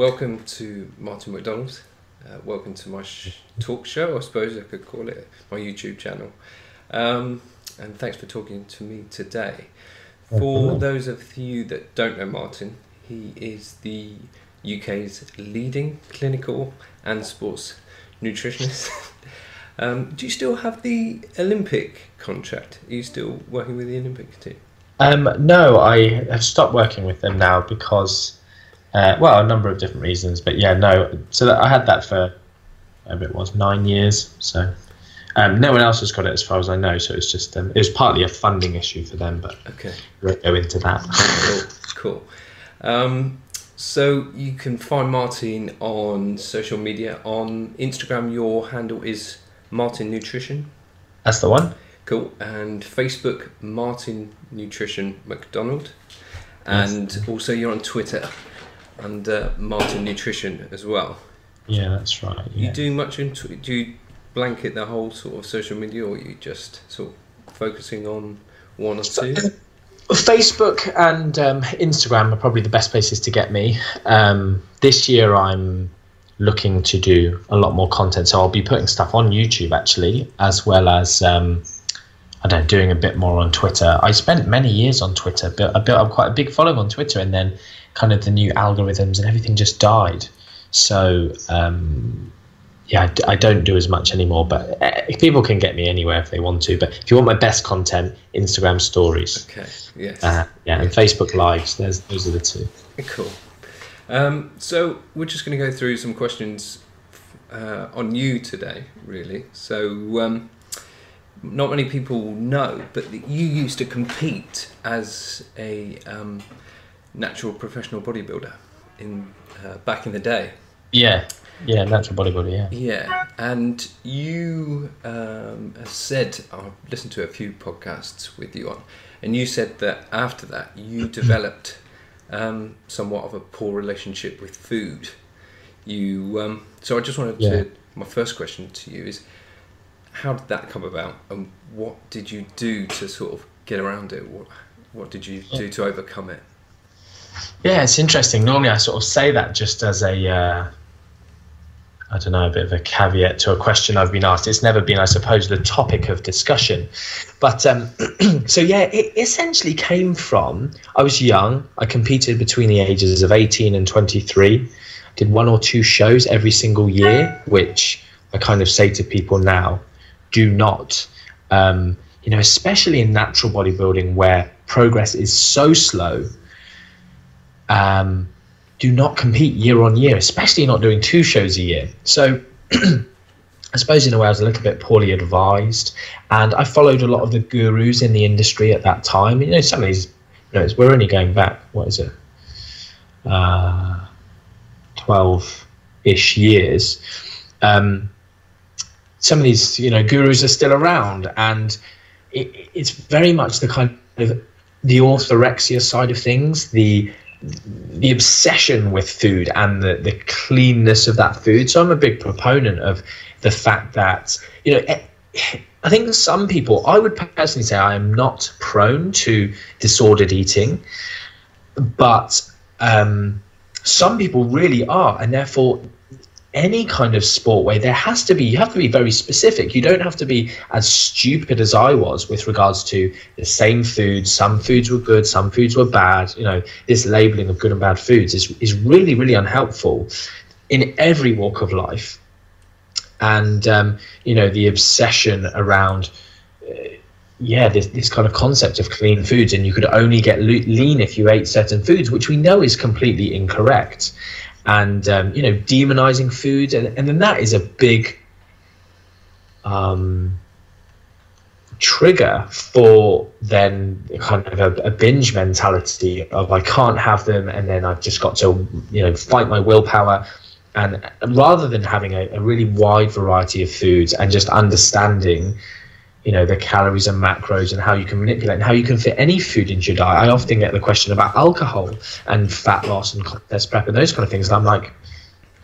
welcome to Martin MacDonald. Uh, welcome to my sh- talk show, I suppose I could call it, my YouTube channel. Um, and thanks for talking to me today. For those of you that don't know Martin, he is the UK's leading clinical and sports nutritionist. um, do you still have the Olympic contract? Are you still working with the Olympic team? Um, no, I have stopped working with them now because, uh, well, a number of different reasons. But yeah, no. So that, I had that for, whatever it was, nine years. So um, no one else has got it as far as I know. So it's just um, it was partly a funding issue for them, but Okay. we won't go into that. cool. Cool. Um, so you can find Martin on social media. On Instagram, your handle is Martin Nutrition. That's the one. Cool. And Facebook, Martin Nutrition MacDonald. And also you're on Twitter under Martin Nutrition as well. Yeah, that's right. You Yeah. do much in tw- do you blanket the whole sort of social media or are you just sort of focusing on one or two? Facebook and um, Instagram are probably the best places to get me. Um, this year, I'm looking to do a lot more content, so I'll be putting stuff on YouTube actually, as well as um, I don't know, doing a bit more on Twitter. I spent many years on Twitter, built, I built up quite a big following on Twitter, and then kind of the new algorithms and everything just died. So um, yeah, I don't do as much anymore, but uh, people can get me anywhere if they want to. But if you want my best content, Instagram stories. Okay. Yes. Uh, yeah, and Facebook Lives. There's those are the two. Cool. Um, so we're just going to go through some questions uh, on you today, really. So um, not many people know, but you used to compete as a um, natural professional bodybuilder in uh, back in the day. Yeah, yeah, natural bodybuilder. Yeah, Yeah, and you um, said I've listened to a few podcasts with you on, and you said that after that you developed um, somewhat of a poor relationship with food. You um, so I just wanted Yeah. to. My first question to you is, how did that come about, and what did you do to sort of get around it? What what did you do to overcome it? Yeah. It's interesting. Normally, I sort of say that just as a, uh, I don't know, a bit of a caveat to a question I've been asked. It's never been, I suppose, the topic of discussion. But um, so yeah, it essentially came from I was young. I competed between the ages of eighteen and twenty-three. Did one or two shows every single year, which I kind of say to people now, do not. Um, you know, especially in natural bodybuilding where progress is so slow. Um, do not compete year on year, especially not doing two shows a year. So, I suppose in a way I was a little bit poorly advised, and I followed a lot of the gurus in the industry at that time. You know, some of these, you know, we're only going back. What is it? Uh, Twelve-ish years. Um, some of these, you know, gurus are still around, and it, it's very much the kind of the orthorexia side of things, the the obsession with food and the, the cleanness of that food. So I'm a big proponent of the fact that, you know, I think some people, I would personally say I am not prone to disordered eating, but um, some people really are. And therefore, any kind of sport where there has to be you have to be very specific. You don't have to be as stupid as i was with regards to the same foods. Some foods were good some foods were bad. You know this labeling of good and bad foods is, is really really unhelpful in every walk of life. And um, you know the obsession around uh, yeah this, this kind of concept of clean foods. And you could only get lean if you ate certain foods which we know is completely incorrect and um, you know demonizing food and, and then that is a big um, trigger for then kind of a, a binge mentality of I can't have them and then I've just got to you know fight my willpower. And rather than having a, a really wide variety of foods and just understanding you know the calories and macros and how you can manipulate and how you can fit any food into your diet. I often get the question about alcohol and fat loss and contest prep and those kind of things. And I'm like,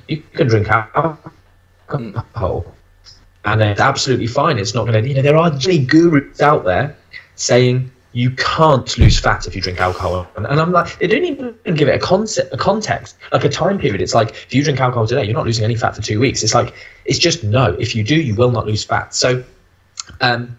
you can drink alcohol, and it's absolutely fine. It's not going to. You know, there are many gurus out there saying you can't lose fat if you drink alcohol. And, and I'm like, they don't even give it a concept, a context, like a time period. It's like if you drink alcohol today, you're not losing any fat for two weeks. It's like it's just no. If you do, you will not lose fat. So, um,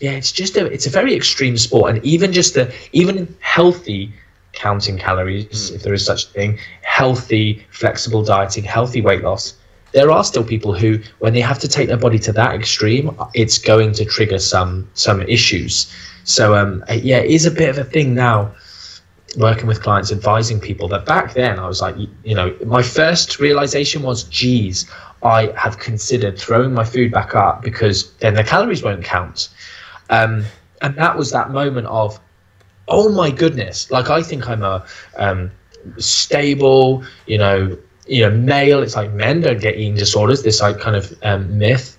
yeah, it's just a it's a very extreme sport, and even just the even healthy counting calories, mm. if there is such a thing, healthy, flexible dieting, healthy weight loss. There are still people who, when they have to take their body to that extreme, it's going to trigger some some issues. So um, yeah, it is a bit of a thing now working with clients, advising people. But back then, I was like, you know, my first realization was, geez, I have considered throwing my food back up because then the calories won't count. Um, and that was that moment of, oh my goodness, like I think I'm a um, stable, you know, you know, male. It's like men don't get eating disorders. This like kind of um, myth,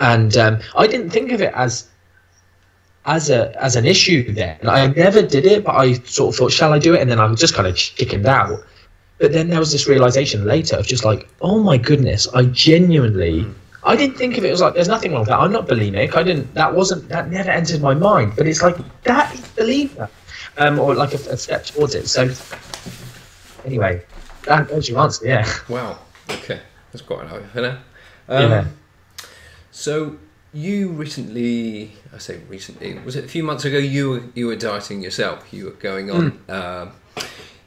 and um, I didn't think of it as as a as an issue then. I never did it, but I sort of thought, shall I do it? And then I was just kind of chickened out. But then there was this realization later of just like, oh my goodness, I genuinely I didn't think of it as like there's nothing wrong with that. I'm not bulimic. I didn't that wasn't that never entered my mind. But it's like that is bulimia. Um or like a, a step towards it. So anyway, that was your answer, yeah. Wow. Okay. That's quite an eye Um, yeah. so you recently, I say recently, was it a few months ago? You were you were dieting yourself. You were going on. Mm.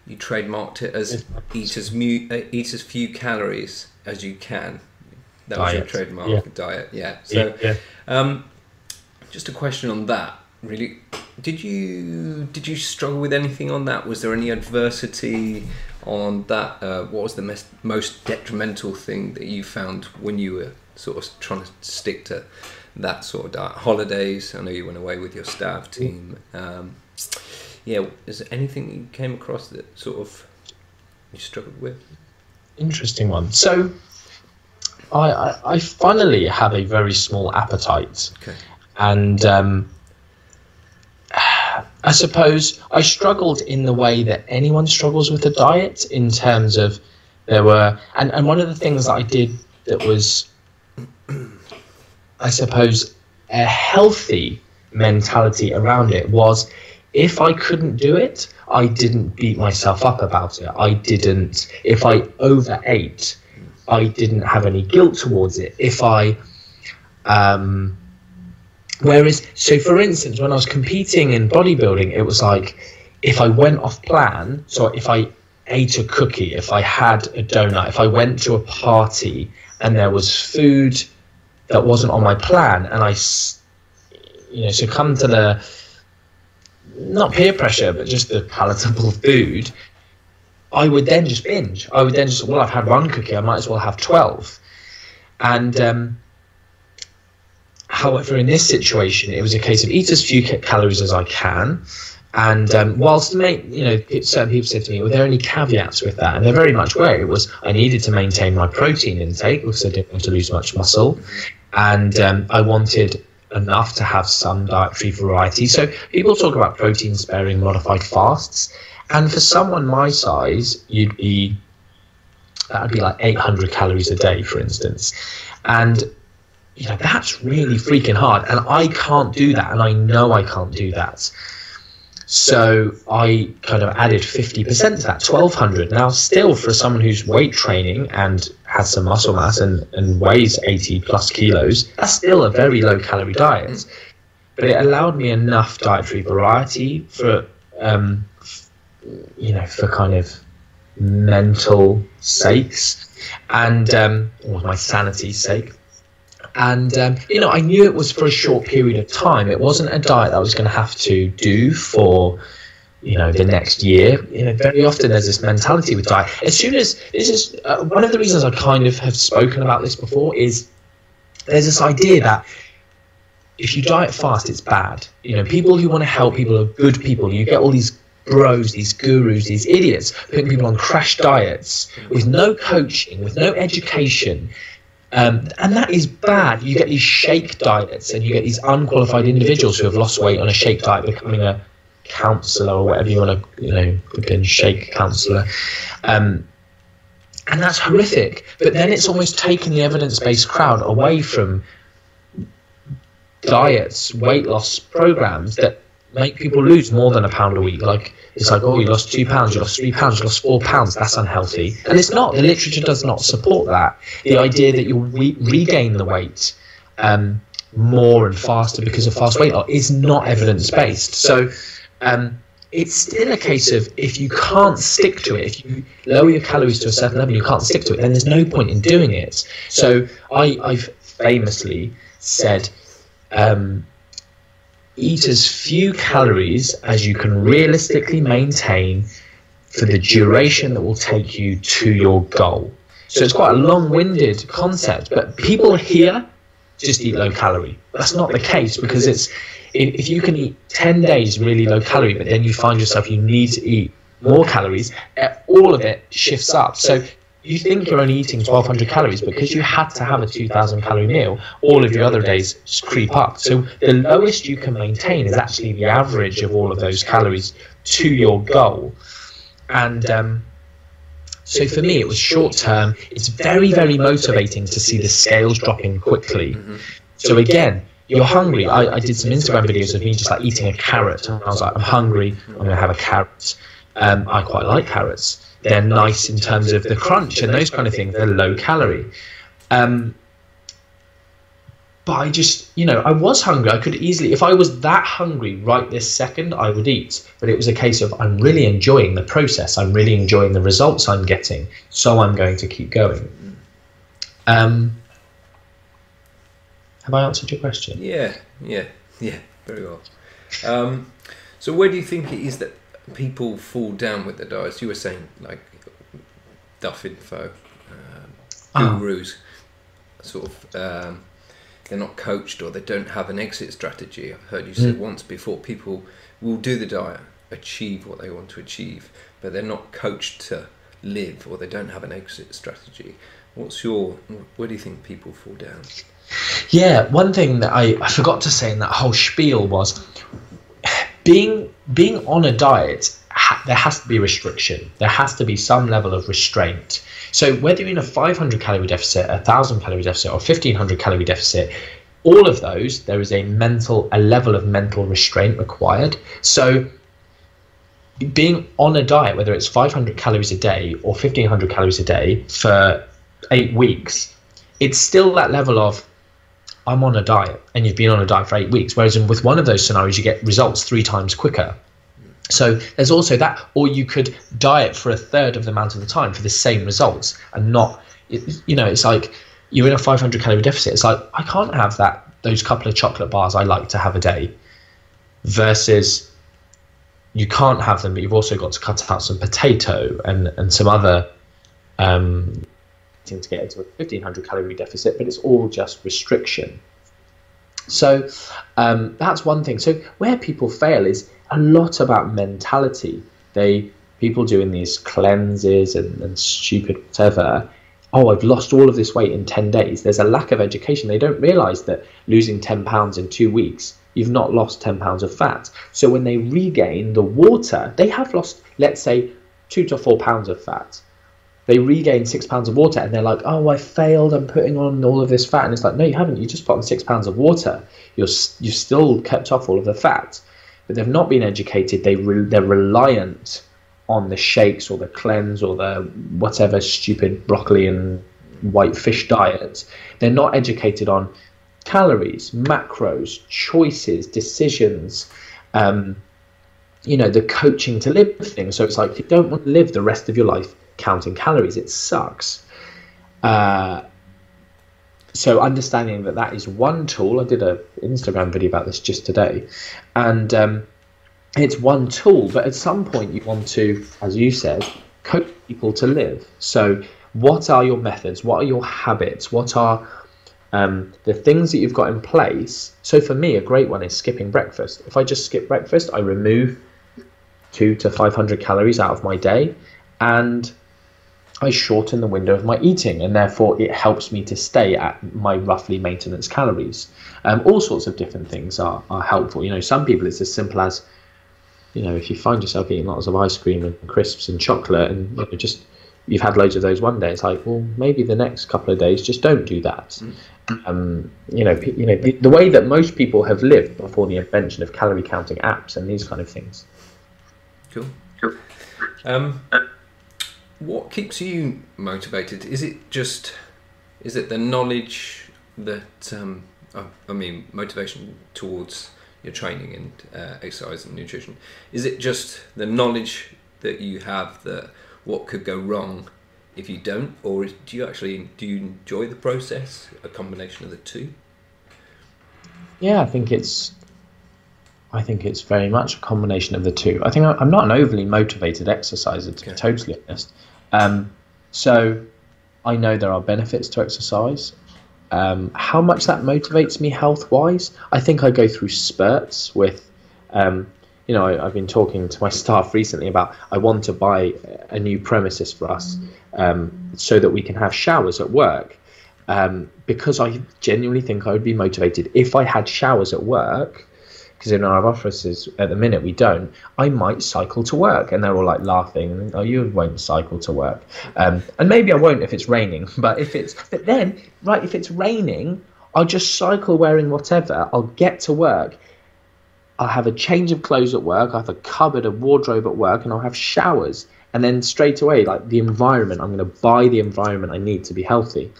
You trademarked it as eat as, mu- uh, eat as few calories as you can. That diet. was your trademark yeah. diet. Yeah. So, yeah. Um, just a question on that. Really, did you did you struggle with anything on that? Was there any adversity on that? Uh, what was the mes- most detrimental thing that you found when you were sort of trying to stick to that sort of diet. Holidays, I know you went away with your staff team. Um, yeah, is there anything you came across that sort of you struggled with? Interesting one. So, I, I, I finally had a very small appetite. Okay. And um, I suppose I struggled in the way that anyone struggles with a diet in terms of there were, and, and one of the things that I did that was I suppose, a healthy mentality around it was if I couldn't do it, I didn't beat myself up about it. I didn't, if I overate, I didn't have any guilt towards it. If I, um, whereas, so for instance, when I was competing in bodybuilding, it was like if I went off plan, so if I ate a cookie, if I had a donut, if I went to a party and there was food that wasn't on my plan, and I, you know, succumbed to the not peer pressure, but just the palatable food. I would then just binge. I would then just well, I've had one cookie, I might as well have twelve, and. Um, however, in this situation, it was a case of eat as few calories as I can, and um, whilst make, you know, certain people said to me, "Were there any caveats with that?" And there very much were. It was I needed to maintain my protein intake because I didn't want to lose much muscle, and um, I wanted enough to have some dietary variety. So people talk about protein sparing modified fasts, and for someone my size, you'd be that would be like 800 calories a day, for instance, and you know that's really freaking hard, and I can't do that, and I know I can't do that. So I kind of added 50% to that, 1200. Now, still for someone who's weight training and has some muscle mass and, and weighs 80 plus kilos, that's still a very low calorie diet. But it allowed me enough dietary variety for, um, you know, for kind of mental sakes and um, or my sanity's sake. And, um, you know, I knew it was for a short period of time. It wasn't a diet that I was going to have to do for, you know, the next year. You know, very often there's this mentality with diet. As soon as this is uh, one of the reasons I kind of have spoken about this before is there's this idea that if you diet fast, it's bad. You know, people who want to help people are good people. You get all these bros, these gurus, these idiots putting people on crash diets with no coaching, with no education, um, and that is bad. You get these shake diets, and you get these unqualified individuals who have lost weight on a shake diet becoming a counselor or whatever you want to, you know, in shake counselor. Um, and that's horrific. But then it's almost taken the evidence based crowd away from diets, weight loss programs that make people lose more than a pound a week. Like it's like, oh, you lost two pounds, you lost three pounds, you lost four pounds. That's unhealthy, and it's not. The literature does not support that. The idea that you re- regain the weight um, more and faster because of fast weight loss is not evidence based. So. Um, it's still a case of if you can't stick to it, if you lower your calories to a certain level, you can't stick to it, then there's no point in doing it. So I, I've famously said, um, eat as few calories as you can realistically maintain for the duration that will take you to your goal. So it's quite a long-winded concept, but people here just eat low calorie. That's not the case because it's if you can eat 10 days really low calorie, but then you find yourself you need to eat more calories, eh, all of it shifts up. So you think you're only eating 1200 calories because you had to have a 2000 calorie meal, all of your other days creep up. So the lowest you can maintain is actually the average of all of those calories to your goal. And um, so for me, it was short term. It's very, very motivating to see the scales dropping quickly. So again, you're hungry. I, I did some Instagram videos of me just like eating a carrot, and I was like, I'm hungry. I'm gonna have a carrot. Um, I quite like carrots. They're nice in terms of the crunch and those kind of things. They're low calorie. Um, but I just, you know, I was hungry. I could easily, if I was that hungry right this second, I would eat. But it was a case of I'm really enjoying the process. I'm really enjoying the results I'm getting. So I'm going to keep going. Um, have I answered your question? Yeah, yeah, yeah, very well. Um, so where do you think it is that people fall down with the diets? You were saying like Duff Info, um, gurus, oh. sort of. Um, they're not coached or they don't have an exit strategy. I've heard you say mm. once before people will do the diet, achieve what they want to achieve, but they're not coached to live or they don't have an exit strategy. What's your, where do you think people fall down? Yeah, one thing that I, I forgot to say in that whole spiel was being being on a diet. There has to be restriction. There has to be some level of restraint. So whether you're in a 500 calorie deficit, a thousand calorie deficit, or 1500 calorie deficit, all of those there is a mental a level of mental restraint required. So being on a diet, whether it's 500 calories a day or 1500 calories a day for eight weeks, it's still that level of I'm on a diet and you've been on a diet for eight weeks. Whereas in, with one of those scenarios, you get results three times quicker. So there's also that, or you could diet for a third of the amount of the time for the same results and not, you know, it's like you're in a 500 calorie deficit. It's like I can't have that those couple of chocolate bars I like to have a day, versus you can't have them, but you've also got to cut out some potato and and some other um, to get into a 1500 calorie deficit, but it's all just restriction. So um, that's one thing. So where people fail is a lot about mentality. They people doing these cleanses and, and stupid whatever. Oh, I've lost all of this weight in 10 days. There's a lack of education. They don't realize that losing 10 pounds in two weeks, you've not lost 10 pounds of fat. So when they regain the water, they have lost, let's say, two to four pounds of fat they regain six pounds of water and they're like, oh, I failed. I'm putting on all of this fat. And it's like, no, you haven't. You just put on six pounds of water. You're, you've still kept off all of the fat. But they've not been educated. They re- they're reliant on the shakes or the cleanse or the whatever stupid broccoli and white fish diet. They're not educated on calories, macros, choices, decisions. Um, you know, the coaching to live thing. So it's like you don't want to live the rest of your life counting calories. It sucks. Uh, so understanding that that is one tool. I did a Instagram video about this just today, and um, it's one tool. But at some point, you want to, as you said, coach people to live. So, what are your methods? What are your habits? What are um, the things that you've got in place? So, for me, a great one is skipping breakfast. If I just skip breakfast, I remove two to five hundred calories out of my day, and I shorten the window of my eating, and therefore it helps me to stay at my roughly maintenance calories. Um, all sorts of different things are, are helpful. You know, some people it's as simple as, you know, if you find yourself eating lots of ice cream and crisps and chocolate, and you know, just you've had loads of those one day. It's like, well, maybe the next couple of days just don't do that. Mm. Um, you know, you know the, the, way that most people have lived before the invention of calorie counting apps and these kind of things. Cool. Cool. Um, what keeps you motivated? Is it just, is it the knowledge that, um, I, I mean, motivation towards your training and uh, exercise and nutrition? Is it just the knowledge that you have that what could go wrong if you don't, or do you actually do you enjoy the process? A combination of the two. Yeah, I think it's. I think it's very much a combination of the two. I think I'm not an overly motivated exerciser, to okay. be totally honest. Um, so, I know there are benefits to exercise. Um, how much that motivates me health wise, I think I go through spurts with. Um, you know, I, have been talking to my staff recently about I want to buy a new premises for us um, so that we can have showers at work. Um, because I genuinely think I would be motivated if I had showers at work. Because in our offices at the minute we don't. I might cycle to work, and they're all like laughing. Oh, you won't cycle to work, um, and maybe I won't if it's raining. But if it's, but then right, if it's raining, I'll just cycle wearing whatever. I'll get to work I'll have a change of clothes at work, I'll have a cupboard, a wardrobe at work, and I'll have showers. And then straight away, like the environment, I'm going to buy the environment I need to be healthy.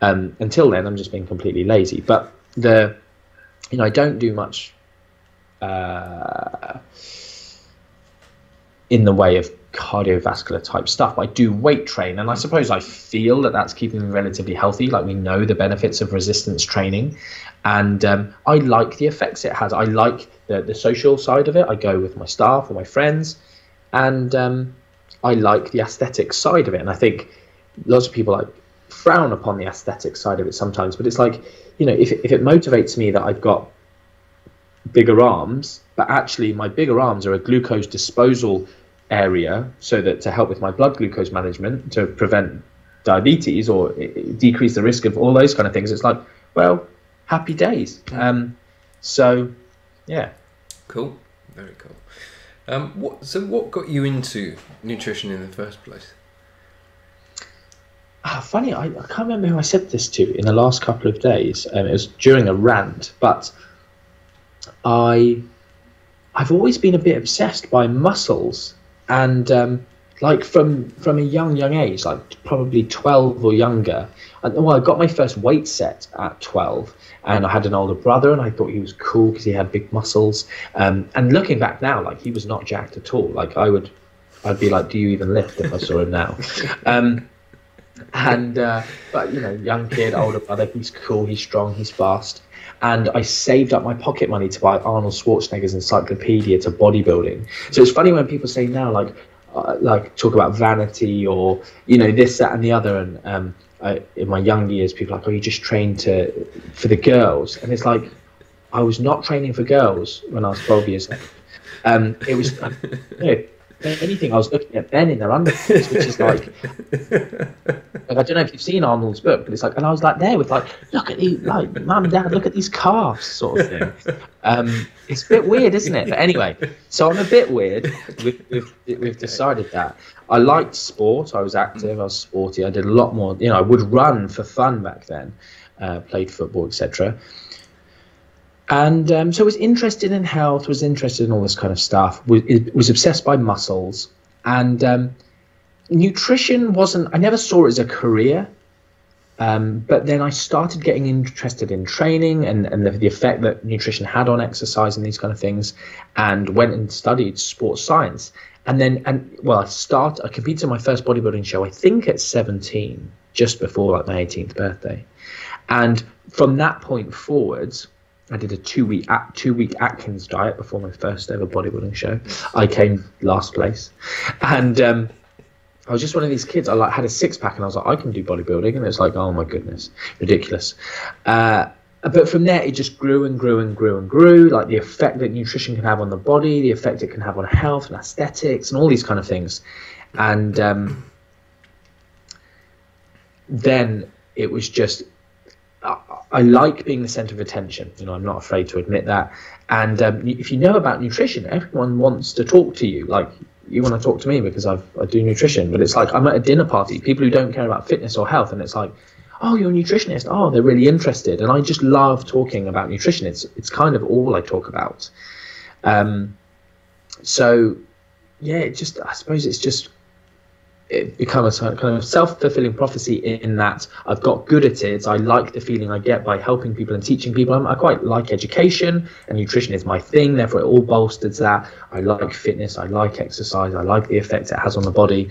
Um, until then, I'm just being completely lazy. But the, you know, I don't do much uh, in the way of cardiovascular type stuff. I do weight train, and I suppose I feel that that's keeping me relatively healthy. Like we know the benefits of resistance training, and um, I like the effects it has. I like the, the social side of it. I go with my staff or my friends, and um, I like the aesthetic side of it. And I think lots of people like frown upon the aesthetic side of it sometimes, but it's like you know if if it motivates me that I've got bigger arms, but actually my bigger arms are a glucose disposal area, so that to help with my blood glucose management to prevent diabetes or decrease the risk of all those kind of things. It's like well, happy days. Um, so yeah. Cool. Very cool. Um, what, so, what got you into nutrition in the first place? Ah, funny, I, I can't remember who I said this to in the last couple of days. Um, it was during a rant, but I, I've always been a bit obsessed by muscles, and um, like from from a young young age, like probably twelve or younger. And, well, I got my first weight set at twelve, and I had an older brother, and I thought he was cool because he had big muscles. Um, and looking back now, like he was not jacked at all. Like I would, I'd be like, "Do you even lift?" If I saw him now. Um, and uh, but you know, young kid, older brother, he's cool, he's strong, he's fast. And I saved up my pocket money to buy Arnold Schwarzenegger's encyclopedia to bodybuilding. So it's funny when people say now, like, uh, like talk about vanity or you know this, that, and the other, and um, I, in my young years, people are like, "Oh, you just trained to for the girls," and it's like, I was not training for girls when I was twelve years old. Um, it was you know, anything. I was looking at men in their underpants, which is like, like, I don't know if you've seen Arnold's book, but it's like, and I was like there with like, look at these, like, mum and dad, look at these calves, sort of thing. Um, it's a bit weird, isn't it? But anyway, so I'm a bit weird. We've, we've, we've decided that. I liked sport. I was active. I was sporty. I did a lot more. You know, I would run for fun back then. Uh, played football, etc. And um, so was interested in health, was interested in all this kind of stuff, was, was obsessed by muscles. And um, nutrition wasn't, I never saw it as a career. Um, but then I started getting interested in training and, and the, the, effect that nutrition had on exercise and these kind of things, and went and studied sports science. And then, and well, I start, I competed in my first bodybuilding show, I think at 17, just before like my 18th birthday. And from that point forwards, I did a two week two week Atkins diet before my first ever bodybuilding show. I came last place, and um, I was just one of these kids. I like had a six pack, and I was like, I can do bodybuilding, and it's like, oh my goodness, ridiculous. Uh, but from there, it just grew and grew and grew and grew. Like the effect that nutrition can have on the body, the effect it can have on health and aesthetics, and all these kind of things. And um, then it was just I like being the center of attention. You know, I'm not afraid to admit that. And um, if you know about nutrition, everyone wants to talk to you. Like you want to talk to me because I've, I do nutrition. But it's like I'm at a dinner party, people who don't care about fitness or health, and it's like, oh, you're a nutritionist. Oh, they're really interested, and I just love talking about nutrition. It's it's kind of all I talk about. Um, so yeah, it just I suppose it's just it becomes a kind of self-fulfilling prophecy in that I've got good at it. I like the feeling I get by helping people and teaching people. I'm, i quite like education, and nutrition is my thing. Therefore, it all bolsters that. I like fitness. I like exercise. I like the effect it has on the body,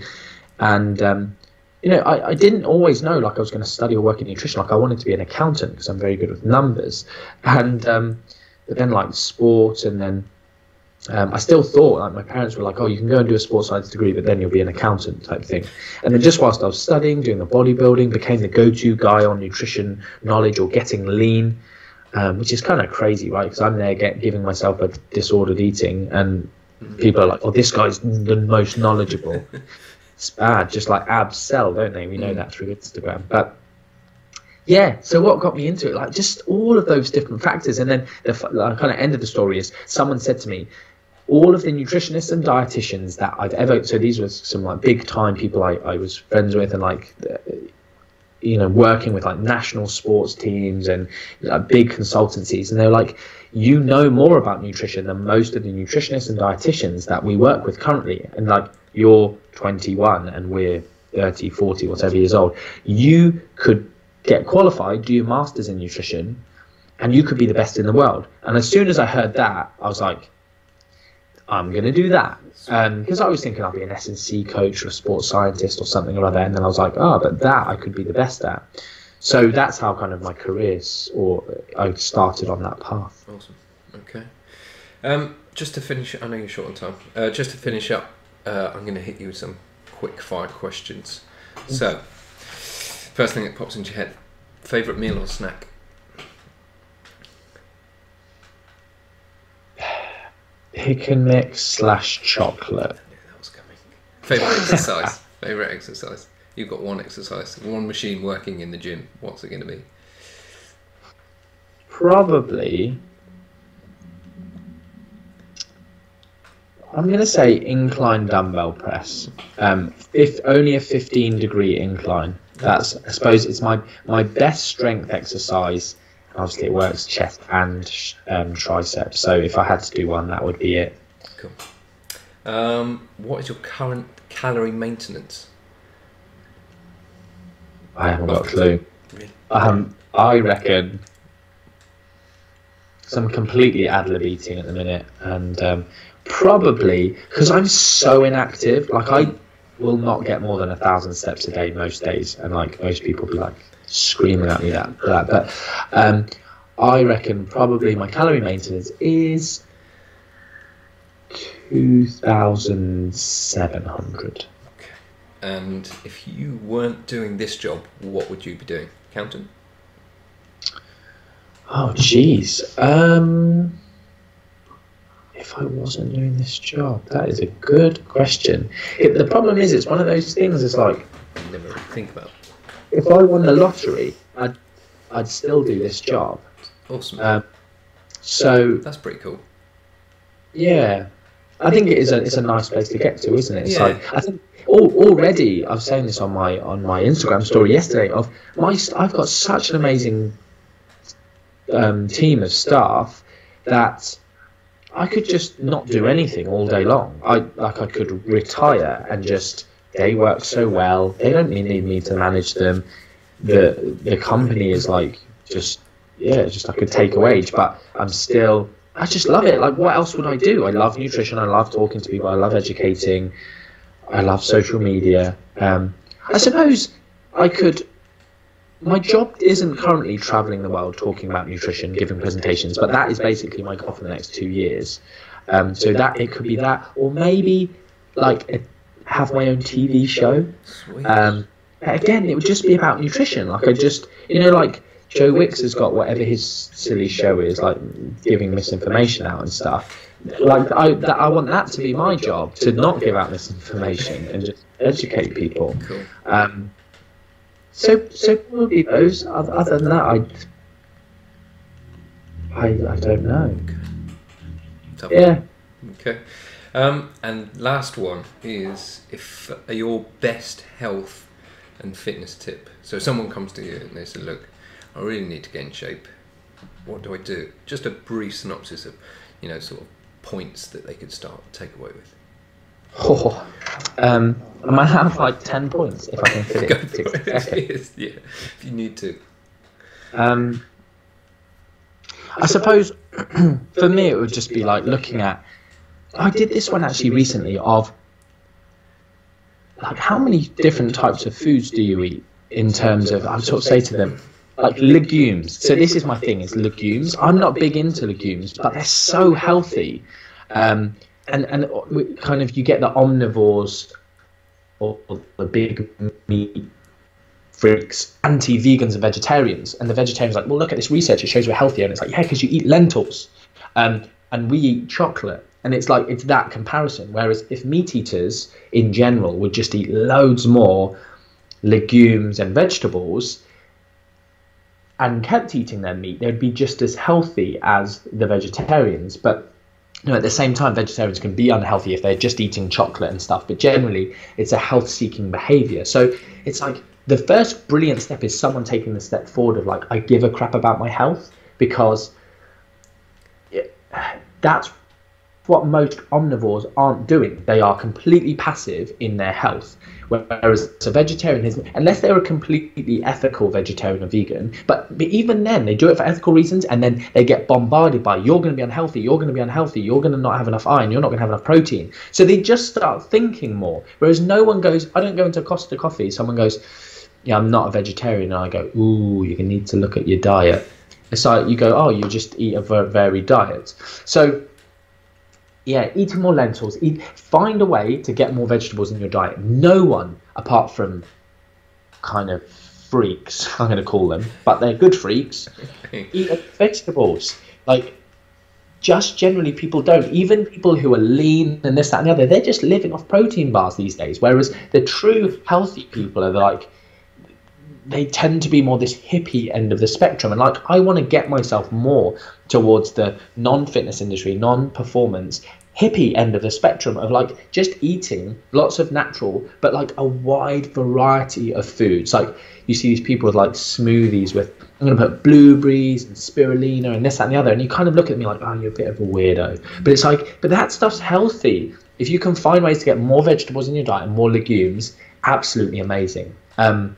and um, you know, I, I didn't always know like I was going to study or work in nutrition. Like I wanted to be an accountant because I'm very good with numbers, and um, but then like sport and then um, I still thought like my parents were like, oh, you can go and do a sports science degree, but then you'll be an accountant type thing. And then just whilst I was studying, doing the bodybuilding, became the go-to guy on nutrition knowledge or getting lean, um, which is kind of crazy, right? Because I'm there get, giving myself a disordered eating, and people are like, oh, this guy's the most knowledgeable. it's bad, just like abs sell, don't they? We know that through Instagram, but yeah so what got me into it like just all of those different factors and then the kind of end of the story is someone said to me all of the nutritionists and dietitians that I'd ever so these were some like big time people I, I was friends with and like uh, you know working with like national sports teams and like, big consultancies. And they're like you know more about nutrition than most of the nutritionists and dietitians that we work with currently. And like you're 21 and we're 30 40 whatever years old. You could get qualified do your masters in nutrition and you could be the best in the world. And as soon as i heard that i was like I'm going to do that. Because um, I was thinking I'll be an S&C coach or a sports scientist or something or other. And then I was like, oh, but that I could be the best at. So that's how kind of my careers or I started on that path. Awesome. Okay. Um, just to finish, I know you're short on time. Uh, just to finish up, uh, I'm going to hit you with some quick fire questions. So, first thing that pops into your head: favorite meal or snack? Pick and mix slash chocolate. that was coming. Favorite exercise. Favorite exercise. You've got one exercise, one machine working in the gym. What's it going to be? Probably. I'm going to say incline dumbbell press. Um, if only a 15 degree incline. That's I suppose it's my my best strength exercise obviously it works chest and um, tricep. So if I had to do one, that would be it. Cool. Um, what is your current calorie maintenance? I haven't got a clue. Really? Um, I reckon. So I'm completely ad lib eating at the minute, and um, probably because I'm so inactive. Like I will not get more than a thousand steps a day most days, and like most people be like, screaming at me that for that. But um, I reckon probably my calorie maintenance is two thousand seven hundred. Okay. And if you weren't doing this job, what would you be doing? Accountant. Oh, jeez. Um, if I wasn't doing this job, that is a good question. It, the problem is, it's one of those things. It's like never think about if I won the lottery, I'd I'd still do this job. Awesome. Um, so that's pretty cool. Yeah, I think it is a it's a nice place to get to, isn't it? It's yeah. like I think already I was saying this on my on my Instagram story yesterday. Of my I've got such an amazing um, team of staff that I could just not do anything all day long. I like I could retire and just they work so well. They don't need me to manage them. The the company is like just yeah, just like a take a wage, but I'm still I just love it. Like what else would I do? I love nutrition, I love talking to people, I love educating, I love social media. Um, I suppose I could my job isn't currently traveling the world talking about nutrition, giving presentations, but that is basically my goal for the next two years. Um, so that it could be that, or maybe like a have my own TV show. Um, again, it would just be about nutrition. Like I just, you know, like Joe Wicks has got whatever his silly show is, like giving misinformation out and stuff. Like I, that, I want that to be my job to not give out misinformation and just educate people. Um, so, so probably those. Other than that, I, I, I don't know. Yeah. Okay. Um, and last one is if uh, your best health and fitness tip. So someone comes to you and they say, "Look, I really need to get in shape. What do I do?" Just a brief synopsis of, you know, sort of points that they could start take away with. Oh, um, I might have like ten points if I can fit it. in for 60 it. yeah, if you need to. Um, I suppose for me it would just be like looking at. I did this one actually recently of like how many different types of foods do you eat in terms of I sort of say to them like legumes. So this is my thing is legumes. I'm not big into legumes, but they're so healthy. Um, and and kind of you get the omnivores or the big meat freaks, anti-vegans and vegetarians, and the vegetarians like, well, look at this research; it shows we're healthier, and it's like, yeah, because you eat lentils, um, and we eat chocolate, and it's like it's that comparison. Whereas if meat eaters in general would just eat loads more legumes and vegetables, and kept eating their meat, they'd be just as healthy as the vegetarians, but you know, at the same time, vegetarians can be unhealthy if they're just eating chocolate and stuff. But generally, it's a health-seeking behavior. So it's like the first brilliant step is someone taking the step forward of like, I give a crap about my health because it, that's what most omnivores aren't doing. They are completely passive in their health. Whereas a vegetarian is, unless they're a completely ethical vegetarian or vegan, but, even then, they do it for ethical reasons and then they get bombarded by, you're going to be unhealthy, you're going to be unhealthy, you're going to not have enough iron, you're not going to have enough protein. So they just start thinking more. Whereas no one goes, I don't go into Costa Coffee, someone goes, yeah, I'm not a vegetarian. And I go, ooh, you need to look at your diet. It's like you go, oh, you just eat a varied diet. So yeah, eating more lentils. Eat, find a way to get more vegetables in your diet. No one, apart from kind of freaks, I'm going to call them, but they're good freaks, eat vegetables. Like, just generally, people don't. Even people who are lean and this, that, and the other, they're just living off protein bars these days. Whereas the true healthy people are like, they tend to be more this hippie end of the spectrum. And like, I want to get myself more towards the non fitness industry, non performance, hippie end of the spectrum of like just eating lots of natural, but like a wide variety of foods. Like, you see these people with like smoothies with, I'm going to put blueberries and spirulina and this, that, and the other. And you kind of look at me like, oh, you're a bit of a weirdo. But it's like, but that stuff's healthy. If you can find ways to get more vegetables in your diet and more legumes, absolutely amazing. Um,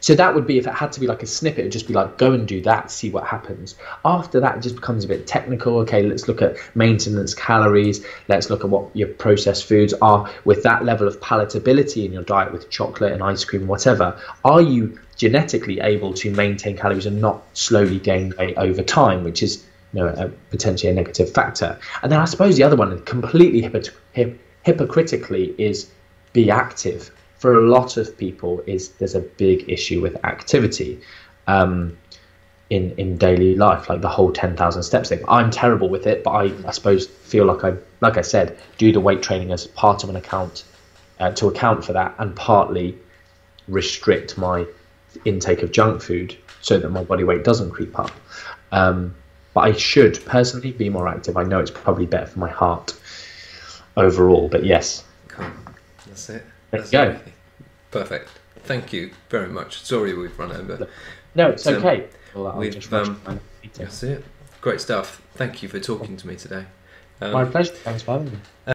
so that would be if it had to be like a snippet, it'd just be like go and do that, see what happens. After that, it just becomes a bit technical. Okay, let's look at maintenance calories. Let's look at what your processed foods are with that level of palatability in your diet with chocolate and ice cream, whatever. Are you genetically able to maintain calories and not slowly gain weight over time, which is you know a, potentially a negative factor. And then I suppose the other one, completely hip, hypocritically, is be active for a lot of people is there's a big issue with activity um, in in daily life, like the whole ten thousand steps thing. I'm terrible with it, but I, I suppose feel like I like I said do the weight training as part of an account uh, to account for that, and partly restrict my intake of junk food so that my body weight doesn't creep up. Um, but I should personally be more active. I know it's probably better for my heart overall, but yes, Cool. That's it. There you That's go. Perfect. Thank you very much. Sorry we've run over. no, it's Um, okay. Well, we've, um. That's it. Great stuff. Thank you for talking to me today. Um, My pleasure. Thanks for having me.